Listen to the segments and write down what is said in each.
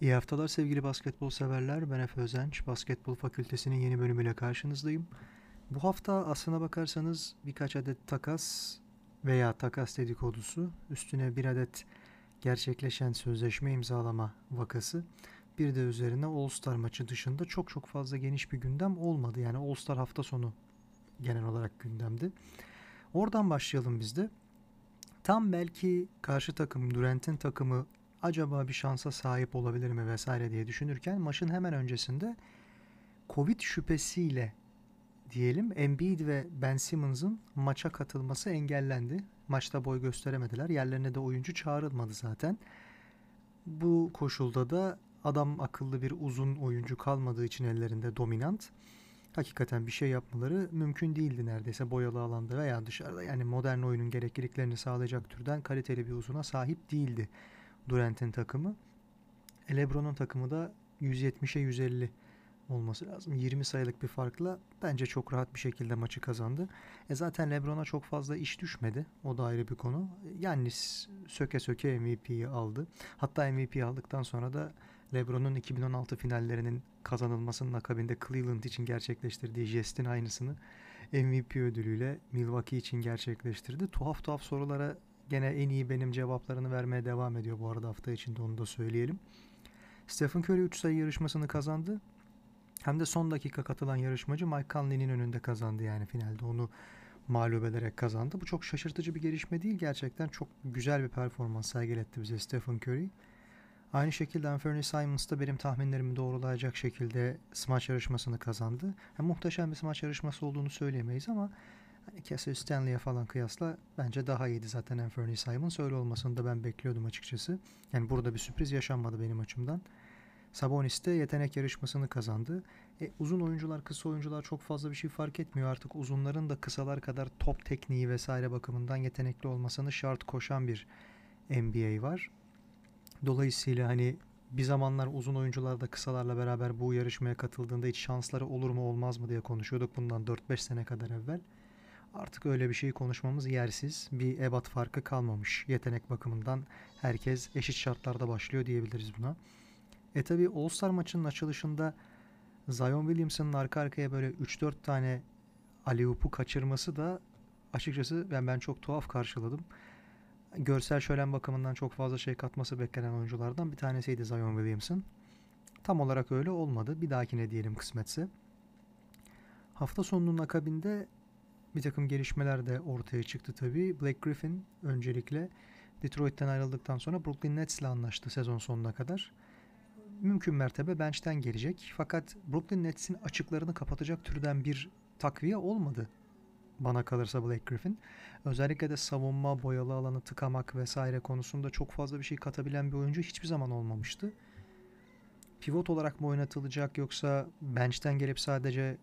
İyi haftalar sevgili basketbol severler. Ben Efe Özenç. Basketbol Fakültesinin yeni bölümüyle karşınızdayım. Bu hafta aslına bakarsanız birkaç adet takas veya takas dedikodusu, üstüne bir adet gerçekleşen sözleşme imzalama vakası, bir de üzerine All-Star maçı dışında çok çok fazla geniş bir gündem olmadı. Yani All-Star hafta sonu genel olarak gündemdi. Oradan başlayalım biz de. Tam belki karşı takım Durant'in takımı acaba bir şansa sahip olabilir mi vesaire diye düşünürken maçın hemen öncesinde Covid şüphesiyle diyelim Embiid ve Ben Simmons'ın maça katılması engellendi. Maçta boy gösteremediler. Yerlerine de oyuncu çağrılmadı zaten. Bu koşulda da adam akıllı bir uzun oyuncu kalmadığı için ellerinde dominant. Hakikaten bir şey yapmaları mümkün değildi neredeyse boyalı alanda veya dışarıda. Yani modern oyunun gerekliliklerini sağlayacak türden kaliteli bir uzuna sahip değildi Durant'in takımı. E, Lebron'un takımı da 170'e 150 olması lazım. 20 sayılık bir farkla bence çok rahat bir şekilde maçı kazandı. E zaten LeBron'a çok fazla iş düşmedi. O da ayrı bir konu. Yannis söke söke MVP'yi aldı. Hatta MVP aldıktan sonra da LeBron'un 2016 finallerinin kazanılmasının akabinde Cleveland için gerçekleştirdiği jestin aynısını MVP ödülüyle Milwaukee için gerçekleştirdi. Tuhaf tuhaf sorulara gene en iyi benim cevaplarını vermeye devam ediyor bu arada hafta içinde onu da söyleyelim. Stephen Curry 3 sayı yarışmasını kazandı. Hem de son dakika katılan yarışmacı Mike Conley'nin önünde kazandı yani finalde onu mağlup ederek kazandı. Bu çok şaşırtıcı bir gelişme değil. Gerçekten çok güzel bir performans sergiletti bize Stephen Curry. Aynı şekilde Anthony Simons da benim tahminlerimi doğrulayacak şekilde smaç yarışmasını kazandı. Yani muhteşem bir smaç yarışması olduğunu söyleyemeyiz ama hani Cassius Stanley'e falan kıyasla bence daha iyiydi zaten Anthony Simons. Öyle olmasını da ben bekliyordum açıkçası. Yani burada bir sürpriz yaşanmadı benim açımdan. Sabonis de yetenek yarışmasını kazandı. E, uzun oyuncular, kısa oyuncular çok fazla bir şey fark etmiyor. Artık uzunların da kısalar kadar top tekniği vesaire bakımından yetenekli olmasını şart koşan bir NBA var. Dolayısıyla hani bir zamanlar uzun oyuncular da kısalarla beraber bu yarışmaya katıldığında hiç şansları olur mu olmaz mı diye konuşuyorduk bundan 4-5 sene kadar evvel. Artık öyle bir şey konuşmamız yersiz. Bir ebat farkı kalmamış. Yetenek bakımından herkes eşit şartlarda başlıyor diyebiliriz buna. E tabi All Star maçının açılışında Zion Williamson'ın arka arkaya böyle 3-4 tane Aliyup'u kaçırması da açıkçası ben, ben çok tuhaf karşıladım. Görsel şölen bakımından çok fazla şey katması beklenen oyunculardan bir tanesiydi Zion Williamson. Tam olarak öyle olmadı. Bir dahakine diyelim kısmetse. Hafta sonunun akabinde bir takım gelişmeler de ortaya çıktı tabii. Blake Griffin öncelikle Detroit'ten ayrıldıktan sonra Brooklyn Nets ile anlaştı sezon sonuna kadar mümkün mertebe bench'ten gelecek. Fakat Brooklyn Nets'in açıklarını kapatacak türden bir takviye olmadı bana kalırsa Blake Griffin. Özellikle de savunma, boyalı alanı tıkamak vesaire konusunda çok fazla bir şey katabilen bir oyuncu hiçbir zaman olmamıştı. Pivot olarak mı oynatılacak yoksa bench'ten gelip sadece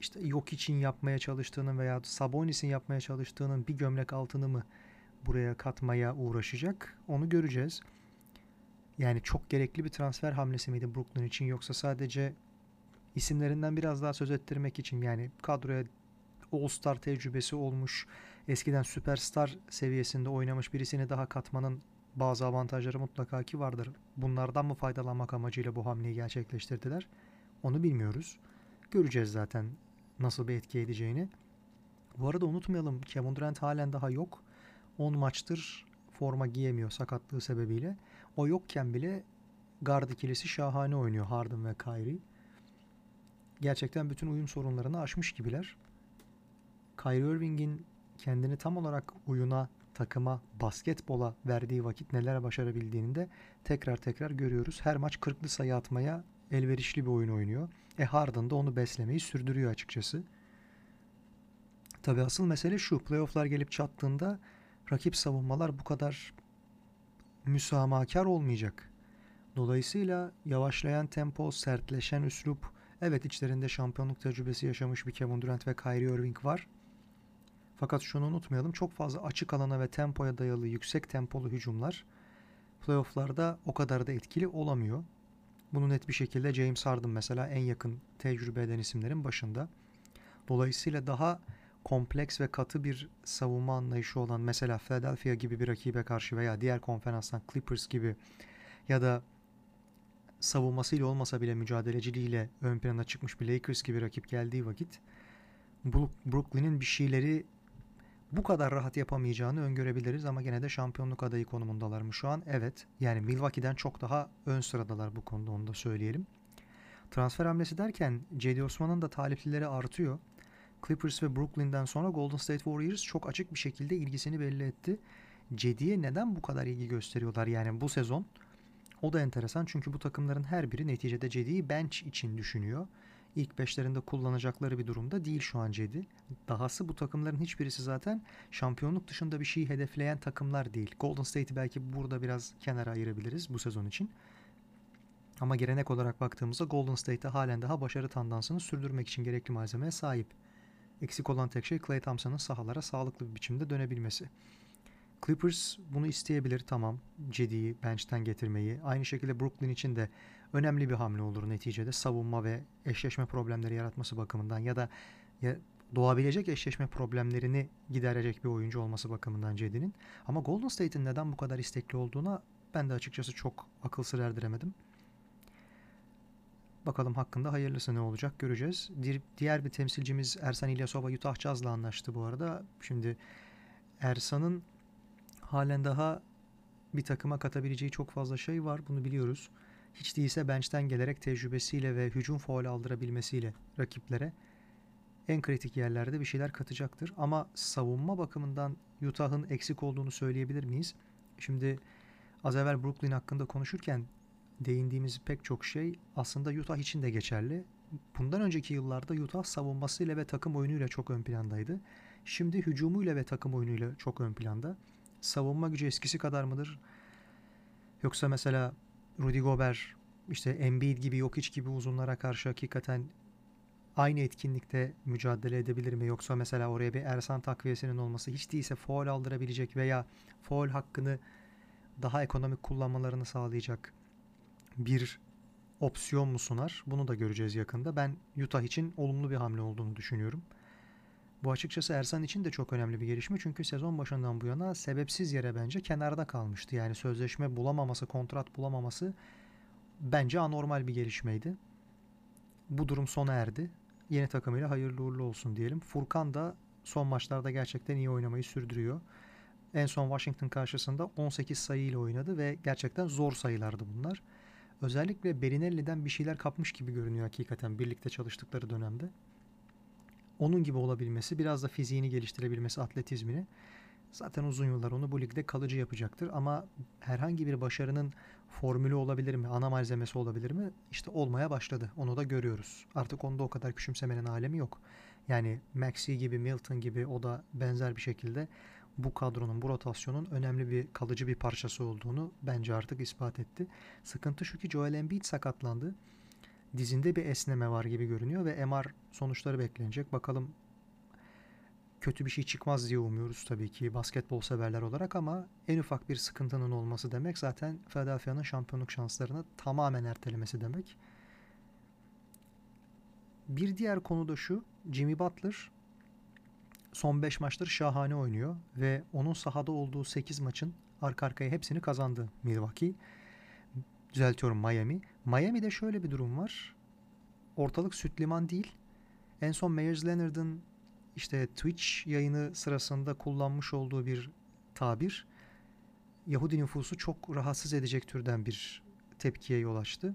işte yok için yapmaya çalıştığının veya Sabonis'in yapmaya çalıştığının bir gömlek altını mı buraya katmaya uğraşacak onu göreceğiz. Yani çok gerekli bir transfer hamlesi miydi Brooklyn için yoksa sadece isimlerinden biraz daha söz ettirmek için yani kadroya All-Star tecrübesi olmuş, eskiden süperstar seviyesinde oynamış birisini daha katmanın bazı avantajları mutlaka ki vardır. Bunlardan mı faydalanmak amacıyla bu hamleyi gerçekleştirdiler? Onu bilmiyoruz. Göreceğiz zaten nasıl bir etki edeceğini. Bu arada unutmayalım Kevin Durant halen daha yok. 10 maçtır forma giyemiyor sakatlığı sebebiyle. O yokken bile guard ikilisi şahane oynuyor Harden ve Kyrie. Gerçekten bütün uyum sorunlarını aşmış gibiler. Kyrie Irving'in kendini tam olarak oyuna, takıma, basketbola verdiği vakit neler başarabildiğini de tekrar tekrar görüyoruz. Her maç 40'lı sayı atmaya elverişli bir oyun oynuyor. E Harden da onu beslemeyi sürdürüyor açıkçası. Tabi asıl mesele şu. Playoff'lar gelip çattığında rakip savunmalar bu kadar müsamahakar olmayacak. Dolayısıyla yavaşlayan tempo, sertleşen üslup, evet içlerinde şampiyonluk tecrübesi yaşamış bir Kevin Durant ve Kyrie Irving var. Fakat şunu unutmayalım çok fazla açık alana ve tempoya dayalı yüksek tempolu hücumlar playofflarda o kadar da etkili olamıyor. Bunu net bir şekilde James Harden mesela en yakın tecrübe eden isimlerin başında. Dolayısıyla daha kompleks ve katı bir savunma anlayışı olan mesela Philadelphia gibi bir rakibe karşı veya diğer konferanstan Clippers gibi ya da savunmasıyla olmasa bile mücadeleciliğiyle ön plana çıkmış bir Lakers gibi rakip geldiği vakit Brooklyn'in bir şeyleri bu kadar rahat yapamayacağını öngörebiliriz ama gene de şampiyonluk adayı konumundalar mı şu an? Evet. Yani Milwaukee'den çok daha ön sıradalar bu konuda onu da söyleyelim. Transfer hamlesi derken Cedi Osman'ın da taliplileri artıyor. Clippers ve Brooklyn'den sonra Golden State Warriors çok açık bir şekilde ilgisini belli etti. Cedi'ye neden bu kadar ilgi gösteriyorlar yani bu sezon? O da enteresan çünkü bu takımların her biri neticede Cedi'yi bench için düşünüyor. İlk beşlerinde kullanacakları bir durumda değil şu an Cedi. Dahası bu takımların hiçbirisi zaten şampiyonluk dışında bir şey hedefleyen takımlar değil. Golden State'i belki burada biraz kenara ayırabiliriz bu sezon için. Ama gelenek olarak baktığımızda Golden State'e halen daha başarı tandansını sürdürmek için gerekli malzemeye sahip. Eksik olan tek şey Klay Thompson'ın sahalara sağlıklı bir biçimde dönebilmesi. Clippers bunu isteyebilir tamam. Cedi'yi bench'ten getirmeyi. Aynı şekilde Brooklyn için de önemli bir hamle olur neticede. Savunma ve eşleşme problemleri yaratması bakımından ya da ya doğabilecek eşleşme problemlerini giderecek bir oyuncu olması bakımından Cedi'nin. Ama Golden State'in neden bu kadar istekli olduğuna ben de açıkçası çok akıl sır erdiremedim. Bakalım hakkında hayırlısı ne olacak göreceğiz. Diğer bir temsilcimiz Ersan İlyasova Utah Jazz'la anlaştı bu arada. Şimdi Ersan'ın halen daha bir takıma katabileceği çok fazla şey var. Bunu biliyoruz. Hiç değilse bench'ten gelerek tecrübesiyle ve hücum faul aldırabilmesiyle rakiplere en kritik yerlerde bir şeyler katacaktır. Ama savunma bakımından Utah'ın eksik olduğunu söyleyebilir miyiz? Şimdi az evvel Brooklyn hakkında konuşurken değindiğimiz pek çok şey aslında Utah için de geçerli. Bundan önceki yıllarda Utah savunmasıyla ve takım oyunuyla çok ön plandaydı. Şimdi hücumuyla ve takım oyunuyla çok ön planda. Savunma gücü eskisi kadar mıdır? Yoksa mesela Rudy Gobert, işte Embiid gibi yok hiç gibi uzunlara karşı hakikaten aynı etkinlikte mücadele edebilir mi? Yoksa mesela oraya bir Ersan takviyesinin olması hiç değilse foul aldırabilecek veya foul hakkını daha ekonomik kullanmalarını sağlayacak bir opsiyon mu sunar? Bunu da göreceğiz yakında. Ben Utah için olumlu bir hamle olduğunu düşünüyorum. Bu açıkçası Ersan için de çok önemli bir gelişme. Çünkü sezon başından bu yana sebepsiz yere bence kenarda kalmıştı. Yani sözleşme bulamaması, kontrat bulamaması bence anormal bir gelişmeydi. Bu durum sona erdi. Yeni takımıyla hayırlı uğurlu olsun diyelim. Furkan da son maçlarda gerçekten iyi oynamayı sürdürüyor. En son Washington karşısında 18 sayı ile oynadı ve gerçekten zor sayılardı bunlar. Özellikle Berinelli'den bir şeyler kapmış gibi görünüyor hakikaten birlikte çalıştıkları dönemde. Onun gibi olabilmesi, biraz da fiziğini geliştirebilmesi, atletizmini zaten uzun yıllar onu bu ligde kalıcı yapacaktır. Ama herhangi bir başarının formülü olabilir mi, ana malzemesi olabilir mi? İşte olmaya başladı. Onu da görüyoruz. Artık onda o kadar küçümsemenin alemi yok. Yani Maxi gibi, Milton gibi o da benzer bir şekilde bu kadronun, bu rotasyonun önemli bir kalıcı bir parçası olduğunu bence artık ispat etti. Sıkıntı şu ki Joel Embiid sakatlandı. Dizinde bir esneme var gibi görünüyor ve MR sonuçları beklenecek. Bakalım kötü bir şey çıkmaz diye umuyoruz tabii ki basketbol severler olarak ama en ufak bir sıkıntının olması demek zaten Philadelphia'nın şampiyonluk şanslarını tamamen ertelemesi demek. Bir diğer konu da şu. Jimmy Butler son 5 maçtır şahane oynuyor ve onun sahada olduğu 8 maçın arka arkaya hepsini kazandı Milwaukee. Düzeltiyorum Miami. Miami'de şöyle bir durum var. Ortalık süt liman değil. En son Meyers Leonard'ın işte Twitch yayını sırasında kullanmış olduğu bir tabir Yahudi nüfusu çok rahatsız edecek türden bir tepkiye yol açtı.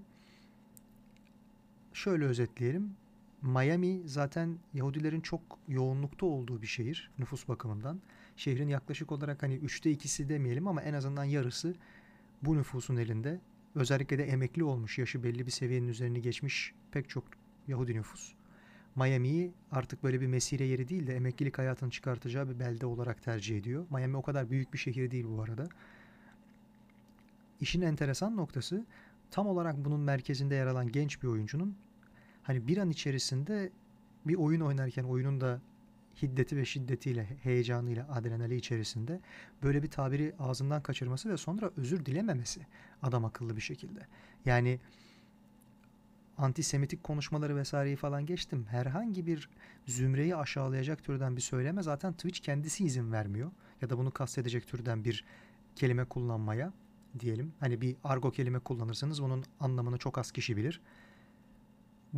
Şöyle özetleyelim. Miami zaten Yahudilerin çok yoğunlukta olduğu bir şehir nüfus bakımından. Şehrin yaklaşık olarak hani üçte ikisi demeyelim ama en azından yarısı bu nüfusun elinde. Özellikle de emekli olmuş, yaşı belli bir seviyenin üzerini geçmiş pek çok Yahudi nüfus. Miami'yi artık böyle bir mesire yeri değil de emeklilik hayatını çıkartacağı bir belde olarak tercih ediyor. Miami o kadar büyük bir şehir değil bu arada. İşin enteresan noktası tam olarak bunun merkezinde yer alan genç bir oyuncunun hani bir an içerisinde bir oyun oynarken oyunun da hiddeti ve şiddetiyle, heyecanıyla, adrenali içerisinde böyle bir tabiri ağzından kaçırması ve sonra özür dilememesi adam akıllı bir şekilde. Yani antisemitik konuşmaları vesaireyi falan geçtim. Herhangi bir zümreyi aşağılayacak türden bir söyleme zaten Twitch kendisi izin vermiyor. Ya da bunu kastedecek türden bir kelime kullanmaya. diyelim. Hani bir argo kelime kullanırsanız bunun anlamını çok az kişi bilir.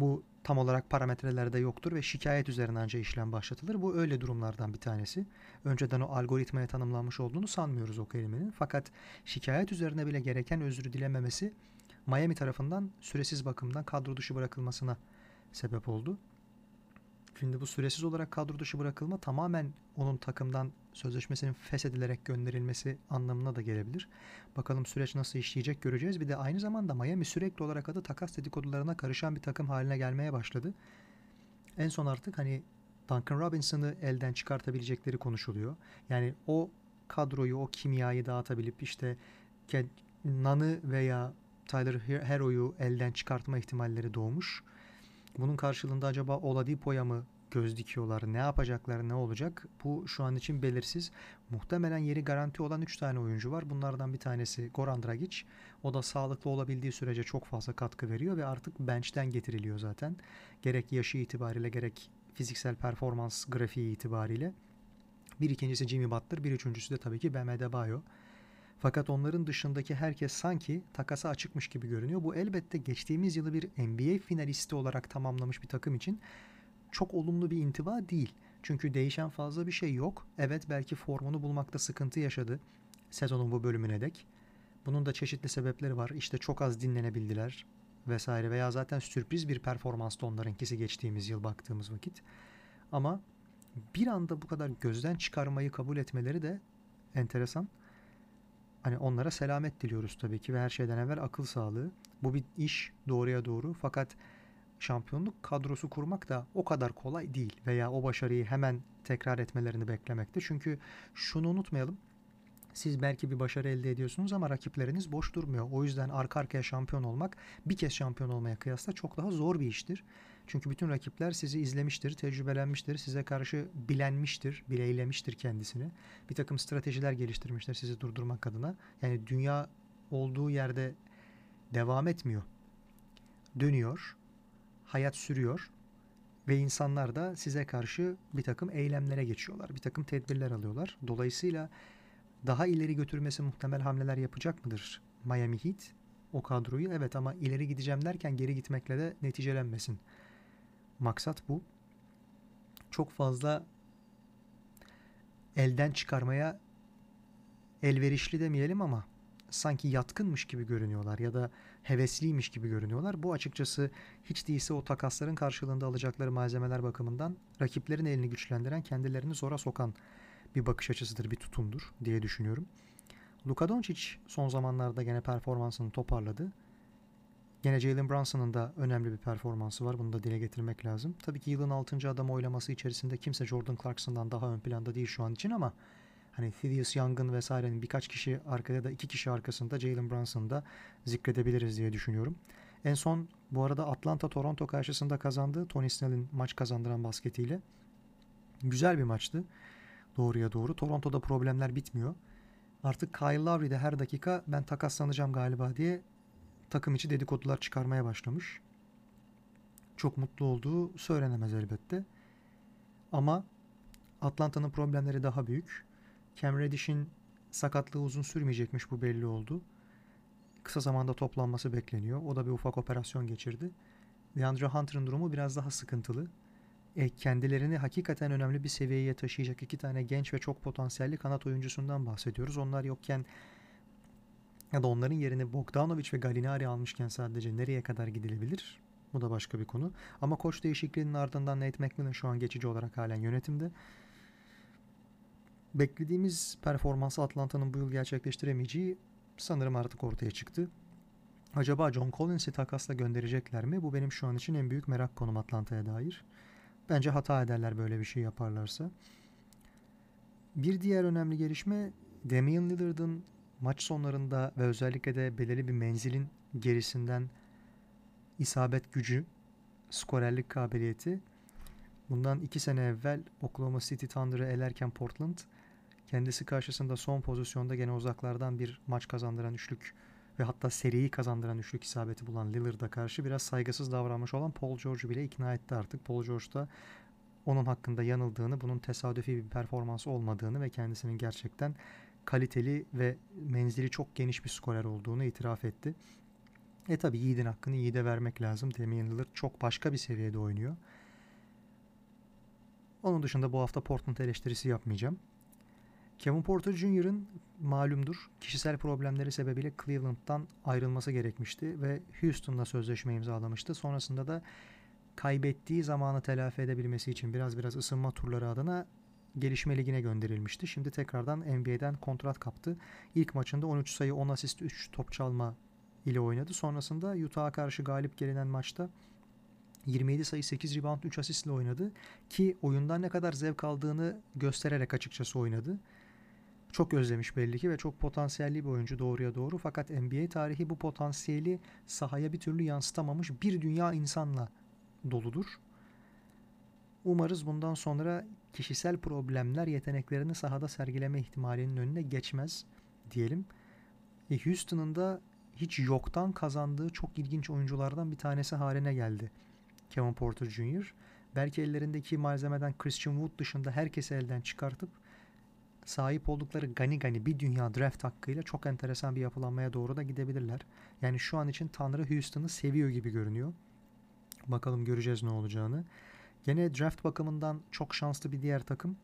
Bu tam olarak parametrelerde yoktur ve şikayet üzerine ancak işlem başlatılır. Bu öyle durumlardan bir tanesi. Önceden o algoritmaya tanımlanmış olduğunu sanmıyoruz o kelimenin. Fakat şikayet üzerine bile gereken özrü dilememesi Miami tarafından süresiz bakımdan kadro dışı bırakılmasına sebep oldu. Şimdi bu süresiz olarak kadro dışı bırakılma tamamen onun takımdan sözleşmesinin feshedilerek gönderilmesi anlamına da gelebilir. Bakalım süreç nasıl işleyecek göreceğiz. Bir de aynı zamanda Miami sürekli olarak adı takas dedikodularına karışan bir takım haline gelmeye başladı. En son artık hani Duncan Robinson'ı elden çıkartabilecekleri konuşuluyor. Yani o kadroyu, o kimyayı dağıtabilip işte Nan'ı veya Tyler Hero'yu elden çıkartma ihtimalleri doğmuş. Bunun karşılığında acaba Oladipo'ya mı göz dikiyorlar? Ne yapacaklar? Ne olacak? Bu şu an için belirsiz. Muhtemelen yeri garanti olan 3 tane oyuncu var. Bunlardan bir tanesi Goran Dragic. O da sağlıklı olabildiği sürece çok fazla katkı veriyor ve artık bench'ten getiriliyor zaten. Gerek yaşı itibariyle gerek fiziksel performans grafiği itibariyle. Bir ikincisi Jimmy Butler, bir üçüncüsü de tabii ki Bam Adebayo. Fakat onların dışındaki herkes sanki takasa açıkmış gibi görünüyor. Bu elbette geçtiğimiz yılı bir NBA finalisti olarak tamamlamış bir takım için çok olumlu bir intiba değil. Çünkü değişen fazla bir şey yok. Evet belki formunu bulmakta sıkıntı yaşadı sezonun bu bölümüne dek. Bunun da çeşitli sebepleri var. İşte çok az dinlenebildiler vesaire veya zaten sürpriz bir performanstı onlarınkisi geçtiğimiz yıl baktığımız vakit. Ama bir anda bu kadar gözden çıkarmayı kabul etmeleri de enteresan. Hani onlara selamet diliyoruz tabii ki ve her şeyden evvel akıl sağlığı. Bu bir iş doğruya doğru fakat şampiyonluk kadrosu kurmak da o kadar kolay değil veya o başarıyı hemen tekrar etmelerini beklemekte. Çünkü şunu unutmayalım. Siz belki bir başarı elde ediyorsunuz ama rakipleriniz boş durmuyor. O yüzden arka arkaya şampiyon olmak bir kez şampiyon olmaya kıyasla çok daha zor bir iştir. Çünkü bütün rakipler sizi izlemiştir, tecrübelenmiştir, size karşı bilenmiştir, bileylemiştir kendisini. Bir takım stratejiler geliştirmiştir sizi durdurmak adına. Yani dünya olduğu yerde devam etmiyor. Dönüyor, hayat sürüyor ve insanlar da size karşı bir takım eylemlere geçiyorlar. Bir takım tedbirler alıyorlar. Dolayısıyla daha ileri götürmesi muhtemel hamleler yapacak mıdır Miami Heat? O kadroyu evet ama ileri gideceğim derken geri gitmekle de neticelenmesin. Maksat bu. Çok fazla elden çıkarmaya elverişli demeyelim ama sanki yatkınmış gibi görünüyorlar ya da hevesliymiş gibi görünüyorlar. Bu açıkçası hiç değilse o takasların karşılığında alacakları malzemeler bakımından rakiplerin elini güçlendiren, kendilerini zora sokan bir bakış açısıdır, bir tutumdur diye düşünüyorum. Luka Doncic son zamanlarda gene performansını toparladı. Gene Jalen Brunson'ın da önemli bir performansı var. Bunu da dile getirmek lazım. Tabii ki yılın 6. adam oylaması içerisinde kimse Jordan Clarkson'dan daha ön planda değil şu an için ama hani Thaddeus Young'ın vesairenin birkaç kişi arkada da iki kişi arkasında Jalen Brunson'ı da zikredebiliriz diye düşünüyorum. En son bu arada Atlanta Toronto karşısında kazandı. Tony Snell'in maç kazandıran basketiyle. Güzel bir maçtı. Doğruya doğru. Toronto'da problemler bitmiyor. Artık Kyle Lowry de her dakika ben takaslanacağım galiba diye takım içi dedikodular çıkarmaya başlamış. Çok mutlu olduğu söylenemez elbette. Ama Atlanta'nın problemleri daha büyük. Cam Reddish'in sakatlığı uzun sürmeyecekmiş bu belli oldu. Kısa zamanda toplanması bekleniyor. O da bir ufak operasyon geçirdi. DeAndre Hunter'ın durumu biraz daha sıkıntılı. E, kendilerini hakikaten önemli bir seviyeye taşıyacak iki tane genç ve çok potansiyelli kanat oyuncusundan bahsediyoruz. Onlar yokken ya da onların yerini Bogdanovic ve Galinari almışken sadece nereye kadar gidilebilir? Bu da başka bir konu. Ama koç değişikliğinin ardından Nate McMillan şu an geçici olarak halen yönetimde. Beklediğimiz performansı Atlanta'nın bu yıl gerçekleştiremeyeceği sanırım artık ortaya çıktı. Acaba John Collins'i takasla gönderecekler mi? Bu benim şu an için en büyük merak konum Atlanta'ya dair. Bence hata ederler böyle bir şey yaparlarsa. Bir diğer önemli gelişme Damian Lillard'ın maç sonlarında ve özellikle de belirli bir menzilin gerisinden isabet gücü, skorerlik kabiliyeti. Bundan iki sene evvel Oklahoma City Thunder'ı elerken Portland kendisi karşısında son pozisyonda gene uzaklardan bir maç kazandıran üçlük ve hatta seriyi kazandıran üçlük isabeti bulan Lillard'a karşı biraz saygısız davranmış olan Paul George'u bile ikna etti artık. Paul George da onun hakkında yanıldığını, bunun tesadüfi bir performans olmadığını ve kendisinin gerçekten kaliteli ve menzili çok geniş bir skorer olduğunu itiraf etti. E tabi yiğidin hakkını yiğide vermek lazım. Damian Lillard çok başka bir seviyede oynuyor. Onun dışında bu hafta Portland eleştirisi yapmayacağım. Kevin Porter Jr.'ın malumdur kişisel problemleri sebebiyle Cleveland'dan ayrılması gerekmişti ve Houston'la sözleşme imzalamıştı. Sonrasında da kaybettiği zamanı telafi edebilmesi için biraz biraz ısınma turları adına gelişme ligine gönderilmişti. Şimdi tekrardan NBA'den kontrat kaptı. İlk maçında 13 sayı 10 asist 3 top çalma ile oynadı. Sonrasında Utah'a karşı galip gelinen maçta 27 sayı 8 rebound 3 asistle oynadı. Ki oyundan ne kadar zevk aldığını göstererek açıkçası oynadı. Çok özlemiş belli ki ve çok potansiyelli bir oyuncu doğruya doğru. Fakat NBA tarihi bu potansiyeli sahaya bir türlü yansıtamamış bir dünya insanla doludur. Umarız bundan sonra kişisel problemler yeteneklerini sahada sergileme ihtimalinin önüne geçmez diyelim. E Houston'ın da hiç yoktan kazandığı çok ilginç oyunculardan bir tanesi haline geldi. Kevin Porter Jr. Belki ellerindeki malzemeden Christian Wood dışında herkesi elden çıkartıp sahip oldukları gani gani bir dünya draft hakkıyla çok enteresan bir yapılanmaya doğru da gidebilirler. Yani şu an için Tanrı Houston'ı seviyor gibi görünüyor. Bakalım göreceğiz ne olacağını. Gene draft bakımından çok şanslı bir diğer takım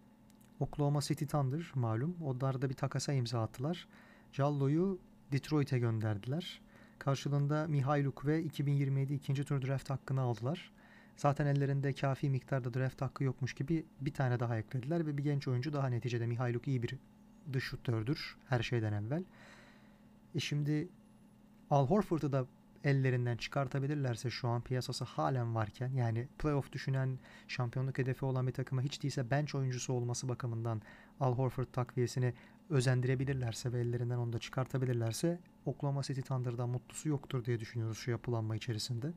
Oklahoma City Thunder malum. Onlar da bir takasa imza attılar. Jallo'yu Detroit'e gönderdiler. Karşılığında Mihailuk ve 2027 ikinci tur draft hakkını aldılar. Zaten ellerinde kafi miktarda draft hakkı yokmuş gibi bir tane daha eklediler ve bir genç oyuncu daha neticede Mihailuk iyi bir dış şutördür her şeyden evvel. E şimdi Al Horford'u da ellerinden çıkartabilirlerse şu an piyasası halen varken yani playoff düşünen şampiyonluk hedefi olan bir takıma hiç değilse bench oyuncusu olması bakımından Al Horford takviyesini özendirebilirlerse ve ellerinden onu da çıkartabilirlerse Oklahoma City Thunder'dan mutlusu yoktur diye düşünüyoruz şu yapılanma içerisinde.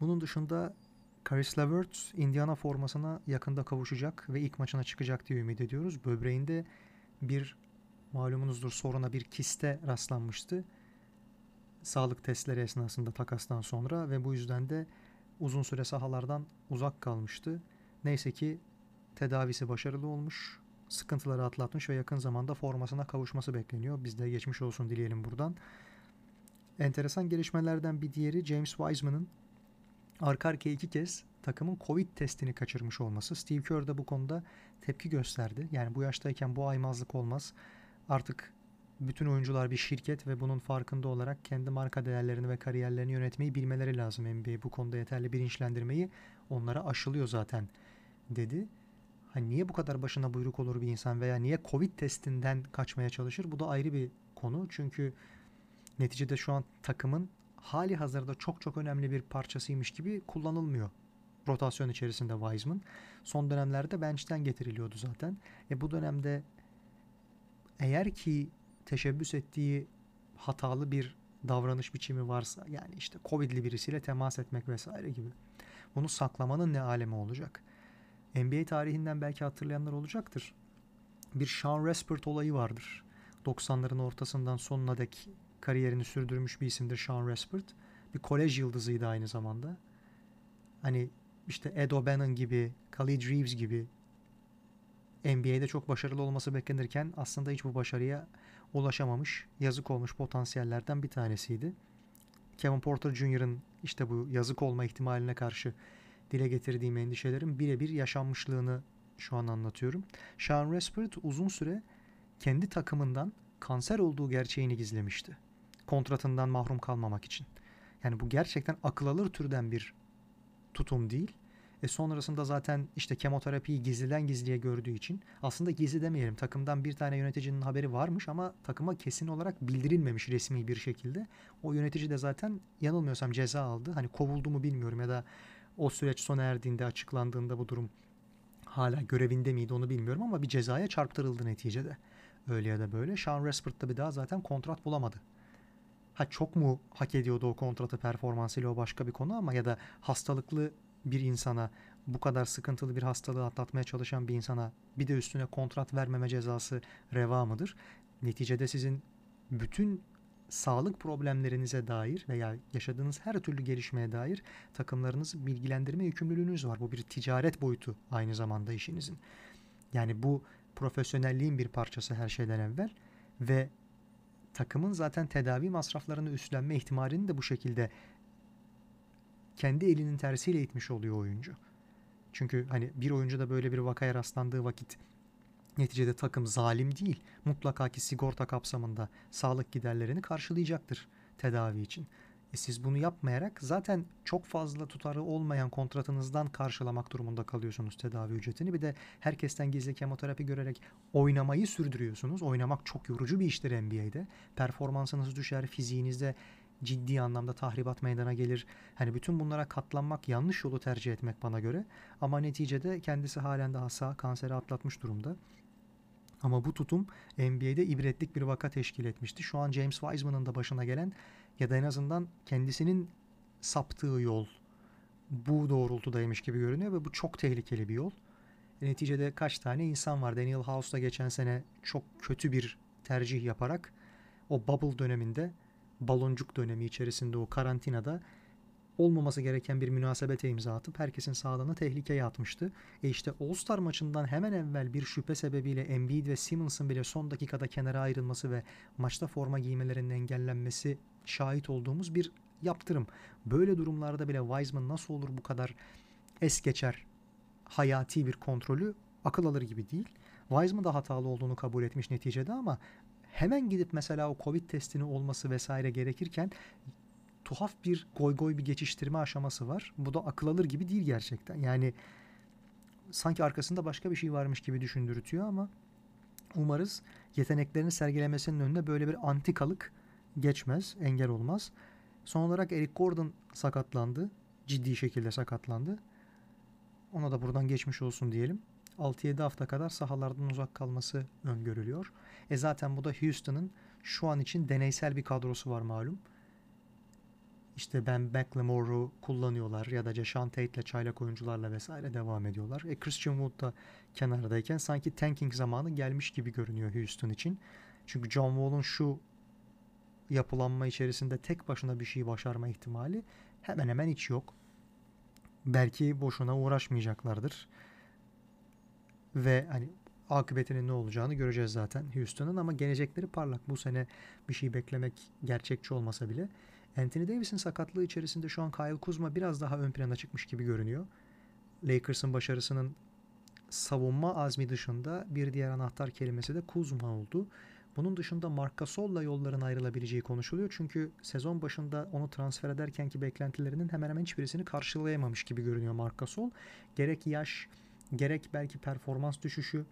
Bunun dışında Caris LeVert Indiana formasına yakında kavuşacak ve ilk maçına çıkacak diye ümit ediyoruz. Böbreğinde bir malumunuzdur soruna bir kiste rastlanmıştı. Sağlık testleri esnasında takastan sonra ve bu yüzden de uzun süre sahalardan uzak kalmıştı. Neyse ki tedavisi başarılı olmuş, sıkıntıları atlatmış ve yakın zamanda formasına kavuşması bekleniyor. Biz de geçmiş olsun dileyelim buradan. Enteresan gelişmelerden bir diğeri James Wiseman'ın arka arkaya iki kez takımın Covid testini kaçırmış olması. Steve Kerr de bu konuda tepki gösterdi. Yani bu yaştayken bu aymazlık olmaz. Artık bütün oyuncular bir şirket ve bunun farkında olarak kendi marka değerlerini ve kariyerlerini yönetmeyi bilmeleri lazım NBA. Bu konuda yeterli bilinçlendirmeyi onlara aşılıyor zaten dedi. Hani niye bu kadar başına buyruk olur bir insan veya niye Covid testinden kaçmaya çalışır? Bu da ayrı bir konu. Çünkü neticede şu an takımın hali hazırda çok çok önemli bir parçasıymış gibi kullanılmıyor. Rotasyon içerisinde Wiseman. Son dönemlerde bench'ten getiriliyordu zaten. E bu dönemde eğer ki teşebbüs ettiği hatalı bir davranış biçimi varsa yani işte Covid'li birisiyle temas etmek vesaire gibi. Bunu saklamanın ne alemi olacak? NBA tarihinden belki hatırlayanlar olacaktır. Bir Sean Respert olayı vardır. 90'ların ortasından sonuna dek kariyerini sürdürmüş bir isimdir Sean Respert. Bir kolej yıldızıydı aynı zamanda. Hani işte Ed O'Bannon gibi, Khalid Reeves gibi NBA'de çok başarılı olması beklenirken aslında hiç bu başarıya ulaşamamış, yazık olmuş potansiyellerden bir tanesiydi. Kevin Porter Jr.'ın işte bu yazık olma ihtimaline karşı dile getirdiğim endişelerin birebir yaşanmışlığını şu an anlatıyorum. Sean Respert uzun süre kendi takımından kanser olduğu gerçeğini gizlemişti. Kontratından mahrum kalmamak için. Yani bu gerçekten akıl alır türden bir tutum değil. E sonrasında zaten işte kemoterapiyi gizliden gizliye gördüğü için aslında gizli demeyelim takımdan bir tane yöneticinin haberi varmış ama takıma kesin olarak bildirilmemiş resmi bir şekilde. O yönetici de zaten yanılmıyorsam ceza aldı. Hani kovuldu mu bilmiyorum ya da o süreç sona erdiğinde açıklandığında bu durum hala görevinde miydi onu bilmiyorum ama bir cezaya çarptırıldı neticede. Öyle ya da böyle. Sean Respert da bir daha zaten kontrat bulamadı. Ha çok mu hak ediyordu o kontratı performansıyla o başka bir konu ama ya da hastalıklı bir insana bu kadar sıkıntılı bir hastalığı atlatmaya çalışan bir insana bir de üstüne kontrat vermeme cezası reva mıdır? Neticede sizin bütün sağlık problemlerinize dair veya yaşadığınız her türlü gelişmeye dair takımlarınızı bilgilendirme yükümlülüğünüz var. Bu bir ticaret boyutu aynı zamanda işinizin. Yani bu profesyonelliğin bir parçası her şeyden evvel ve takımın zaten tedavi masraflarını üstlenme ihtimalini de bu şekilde kendi elinin tersiyle itmiş oluyor oyuncu. Çünkü hani bir oyuncu da böyle bir vakaya rastlandığı vakit neticede takım zalim değil. Mutlaka ki sigorta kapsamında sağlık giderlerini karşılayacaktır tedavi için. E siz bunu yapmayarak zaten çok fazla tutarı olmayan kontratınızdan karşılamak durumunda kalıyorsunuz tedavi ücretini. Bir de herkesten gizli kemoterapi görerek oynamayı sürdürüyorsunuz. Oynamak çok yorucu bir iştir NBA'de. Performansınız düşer, fiziğinizde ciddi anlamda tahribat meydana gelir. Hani bütün bunlara katlanmak yanlış yolu tercih etmek bana göre. Ama neticede kendisi halen daha sağ kanseri atlatmış durumda. Ama bu tutum NBA'de ibretlik bir vaka teşkil etmişti. Şu an James Wiseman'ın da başına gelen ya da en azından kendisinin saptığı yol bu doğrultudaymış gibi görünüyor ve bu çok tehlikeli bir yol. Neticede kaç tane insan var? Daniel House geçen sene çok kötü bir tercih yaparak o bubble döneminde baloncuk dönemi içerisinde o karantinada olmaması gereken bir münasebete imza atıp herkesin sağlığını tehlikeye atmıştı. E işte All-Star maçından hemen evvel bir şüphe sebebiyle Embiid ve Simmons'ın bile son dakikada kenara ayrılması ve maçta forma giymelerinin engellenmesi şahit olduğumuz bir yaptırım. Böyle durumlarda bile Wiseman nasıl olur bu kadar es geçer hayati bir kontrolü akıl alır gibi değil. Wiseman da hatalı olduğunu kabul etmiş neticede ama hemen gidip mesela o Covid testini olması vesaire gerekirken tuhaf bir goy goy bir geçiştirme aşaması var. Bu da akıl alır gibi değil gerçekten. Yani sanki arkasında başka bir şey varmış gibi düşündürtüyor ama umarız yeteneklerini sergilemesinin önüne böyle bir antikalık geçmez, engel olmaz. Son olarak Eric Gordon sakatlandı. Ciddi şekilde sakatlandı. Ona da buradan geçmiş olsun diyelim. 6-7 hafta kadar sahalardan uzak kalması öngörülüyor. E zaten bu da Houston'ın şu an için deneysel bir kadrosu var malum. İşte Ben McLemore'u kullanıyorlar ya da Jason Tate'le çaylak oyuncularla vesaire devam ediyorlar. E Christian Wood da kenardayken sanki tanking zamanı gelmiş gibi görünüyor Houston için. Çünkü John Wall'un şu yapılanma içerisinde tek başına bir şey başarma ihtimali hemen hemen hiç yok. Belki boşuna uğraşmayacaklardır. Ve hani akıbetinin ne olacağını göreceğiz zaten Houston'ın ama gelecekleri parlak. Bu sene bir şey beklemek gerçekçi olmasa bile. Anthony Davis'in sakatlığı içerisinde şu an Kyle Kuzma biraz daha ön plana çıkmış gibi görünüyor. Lakers'ın başarısının savunma azmi dışında bir diğer anahtar kelimesi de Kuzma oldu. Bunun dışında Marc Gasol'la yolların ayrılabileceği konuşuluyor. Çünkü sezon başında onu transfer ederken ki beklentilerinin hemen hemen hiçbirisini karşılayamamış gibi görünüyor Marc Gasol. Gerek yaş, gerek belki performans düşüşü,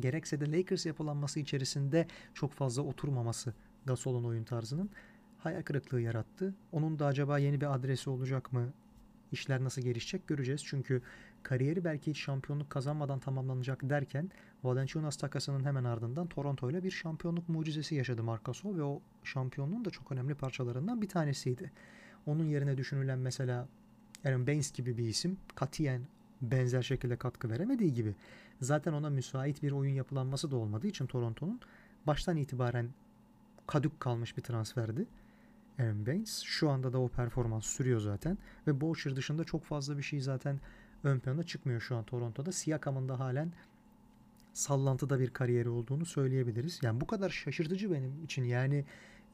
gerekse de Lakers yapılanması içerisinde çok fazla oturmaması Gasol'un oyun tarzının hayal kırıklığı yarattı. Onun da acaba yeni bir adresi olacak mı? İşler nasıl gelişecek göreceğiz. Çünkü kariyeri belki hiç şampiyonluk kazanmadan tamamlanacak derken Valanciunas takasının hemen ardından Toronto ile bir şampiyonluk mucizesi yaşadı Marc Gasol ve o şampiyonluğun da çok önemli parçalarından bir tanesiydi. Onun yerine düşünülen mesela Aaron Baines gibi bir isim katiyen benzer şekilde katkı veremediği gibi zaten ona müsait bir oyun yapılanması da olmadığı için Toronto'nun baştan itibaren kadük kalmış bir transferdi. Aaron Baines. Şu anda da o performans sürüyor zaten. Ve Boucher dışında çok fazla bir şey zaten ön plana çıkmıyor şu an Toronto'da. Siakam'ın da halen sallantıda bir kariyeri olduğunu söyleyebiliriz. Yani bu kadar şaşırtıcı benim için. Yani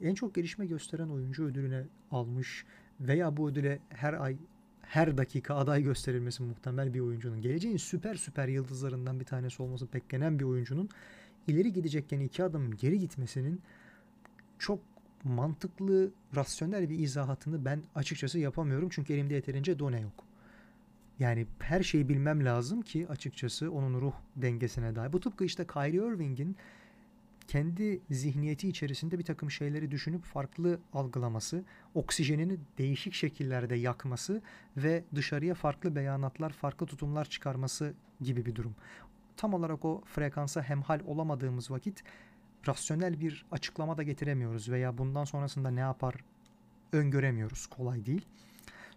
en çok gelişme gösteren oyuncu ödülüne almış veya bu ödüle her ay her dakika aday gösterilmesi muhtemel bir oyuncunun geleceğin süper süper yıldızlarından bir tanesi olması beklenen bir oyuncunun ileri gidecekken iki adım geri gitmesinin çok mantıklı, rasyonel bir izahatını ben açıkçası yapamıyorum. Çünkü elimde yeterince done yok. Yani her şeyi bilmem lazım ki açıkçası onun ruh dengesine dair. Bu tıpkı işte Kyrie Irving'in kendi zihniyeti içerisinde bir takım şeyleri düşünüp farklı algılaması, oksijenini değişik şekillerde yakması ve dışarıya farklı beyanatlar, farklı tutumlar çıkarması gibi bir durum. Tam olarak o frekansa hemhal olamadığımız vakit rasyonel bir açıklama da getiremiyoruz veya bundan sonrasında ne yapar öngöremiyoruz. Kolay değil.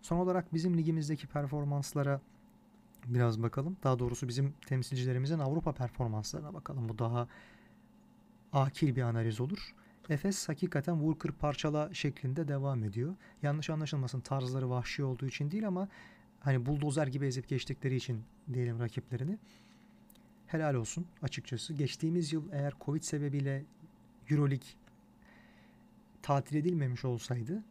Son olarak bizim ligimizdeki performanslara biraz bakalım. Daha doğrusu bizim temsilcilerimizin Avrupa performanslarına bakalım. Bu daha akil bir analiz olur. Efes hakikaten vur kır parçala şeklinde devam ediyor. Yanlış anlaşılmasın tarzları vahşi olduğu için değil ama hani buldozer gibi ezip geçtikleri için diyelim rakiplerini. helal olsun açıkçası. Geçtiğimiz yıl eğer Covid sebebiyle Euroleague tatil edilmemiş olsaydı,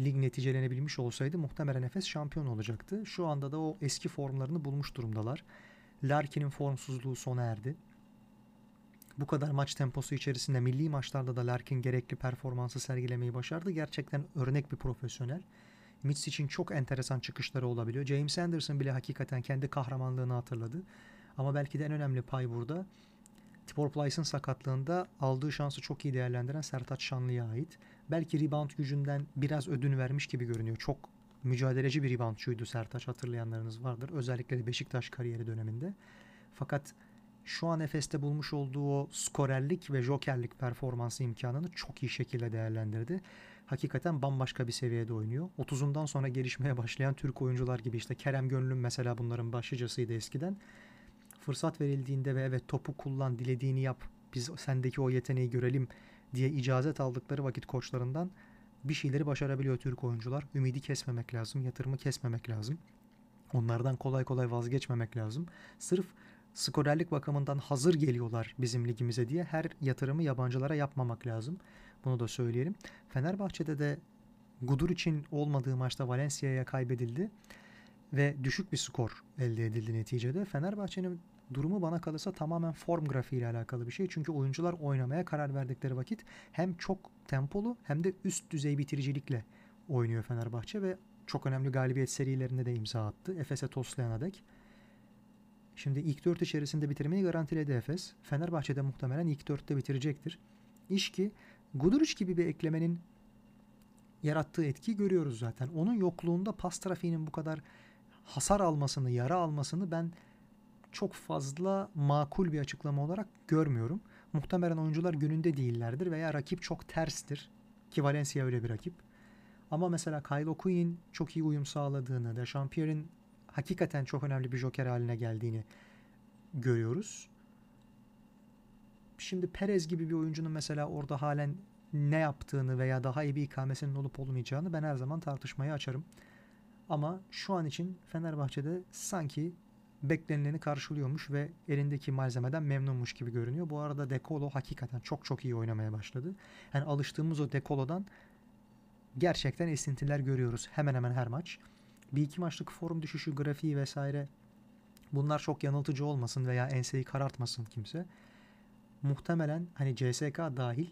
lig neticelenebilmiş olsaydı muhtemelen Efes şampiyon olacaktı. Şu anda da o eski formlarını bulmuş durumdalar. Larkin'in formsuzluğu sona erdi. Bu kadar maç temposu içerisinde milli maçlarda da Larkin gerekli performansı sergilemeyi başardı. Gerçekten örnek bir profesyonel. Mitch için çok enteresan çıkışları olabiliyor. James Anderson bile hakikaten kendi kahramanlığını hatırladı. Ama belki de en önemli pay burada Tibor Plyce'ın sakatlığında aldığı şansı çok iyi değerlendiren Sertaç Şanlı'ya ait. Belki rebound gücünden biraz ödün vermiş gibi görünüyor. Çok mücadeleci bir reboundçuydu Sertaç hatırlayanlarınız vardır. Özellikle de Beşiktaş kariyeri döneminde. Fakat şu an Efes'te bulmuş olduğu o skorerlik ve jokerlik performansı imkanını çok iyi şekilde değerlendirdi. Hakikaten bambaşka bir seviyede oynuyor. 30'undan sonra gelişmeye başlayan Türk oyuncular gibi işte Kerem Gönlüm mesela bunların başlıcasıydı eskiden. Fırsat verildiğinde ve evet topu kullan, dilediğini yap, biz sendeki o yeteneği görelim diye icazet aldıkları vakit koçlarından bir şeyleri başarabiliyor Türk oyuncular. Ümidi kesmemek lazım, yatırımı kesmemek lazım. Onlardan kolay kolay vazgeçmemek lazım. Sırf skorerlik bakımından hazır geliyorlar bizim ligimize diye her yatırımı yabancılara yapmamak lazım. Bunu da söyleyelim. Fenerbahçe'de de Gudur için olmadığı maçta Valencia'ya kaybedildi ve düşük bir skor elde edildi neticede. Fenerbahçe'nin durumu bana kalırsa tamamen form grafiği ile alakalı bir şey. Çünkü oyuncular oynamaya karar verdikleri vakit hem çok tempolu hem de üst düzey bitiricilikle oynuyor Fenerbahçe ve çok önemli galibiyet serilerinde de imza attı. Efes'e toslayana dek. Şimdi ilk dört içerisinde bitirmeyi garantiledi Efes. Fenerbahçe'de muhtemelen ilk dörtte bitirecektir. İş ki Guduric gibi bir eklemenin yarattığı etki görüyoruz zaten. Onun yokluğunda pas trafiğinin bu kadar hasar almasını, yara almasını ben çok fazla makul bir açıklama olarak görmüyorum. Muhtemelen oyuncular gününde değillerdir veya rakip çok terstir. Ki Valencia öyle bir rakip. Ama mesela Kyle O'Quinn çok iyi uyum sağladığını, Dechampierre'in hakikaten çok önemli bir joker haline geldiğini görüyoruz. Şimdi Perez gibi bir oyuncunun mesela orada halen ne yaptığını veya daha iyi bir ikamesinin olup olmayacağını ben her zaman tartışmayı açarım. Ama şu an için Fenerbahçe'de sanki beklenileni karşılıyormuş ve elindeki malzemeden memnunmuş gibi görünüyor. Bu arada Dekolo hakikaten çok çok iyi oynamaya başladı. Yani alıştığımız o Dekolo'dan gerçekten esintiler görüyoruz hemen hemen her maç. Bir iki maçlık form düşüşü, grafiği vesaire bunlar çok yanıltıcı olmasın veya enseyi karartmasın kimse. Muhtemelen hani CSK dahil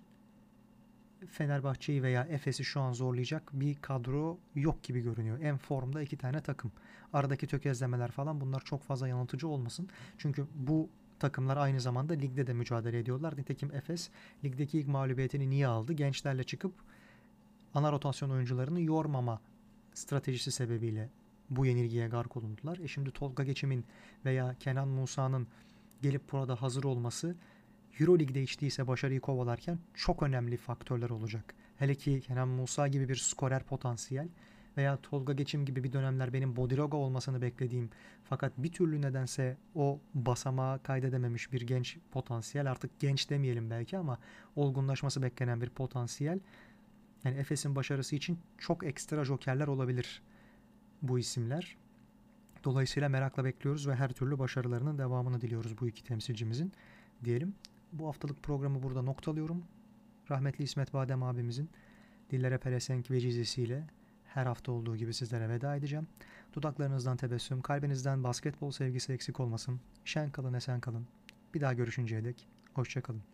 Fenerbahçe'yi veya Efes'i şu an zorlayacak bir kadro yok gibi görünüyor. En formda iki tane takım. Aradaki tökezlemeler falan bunlar çok fazla yanıltıcı olmasın. Çünkü bu takımlar aynı zamanda ligde de mücadele ediyorlar. Nitekim Efes ligdeki ilk mağlubiyetini niye aldı? Gençlerle çıkıp ana rotasyon oyuncularını yormama stratejisi sebebiyle bu yenilgiye gark olundular. E şimdi Tolga Geçim'in veya Kenan Musa'nın gelip burada hazır olması Euroleague'de içtiyse başarıyı kovalarken çok önemli faktörler olacak. Hele ki Kenan Musa gibi bir skorer potansiyel veya Tolga Geçim gibi bir dönemler benim Bodiroga olmasını beklediğim fakat bir türlü nedense o basamağa kaydedememiş bir genç potansiyel artık genç demeyelim belki ama olgunlaşması beklenen bir potansiyel yani Efes'in başarısı için çok ekstra jokerler olabilir bu isimler. Dolayısıyla merakla bekliyoruz ve her türlü başarılarının devamını diliyoruz bu iki temsilcimizin diyelim. Bu haftalık programı burada noktalıyorum. Rahmetli İsmet Badem abimizin Dillere Pelesenk vecizesiyle her hafta olduğu gibi sizlere veda edeceğim. Dudaklarınızdan tebessüm, kalbinizden basketbol sevgisi eksik olmasın. Şen kalın, esen kalın. Bir daha görüşünceye dek. Hoşçakalın.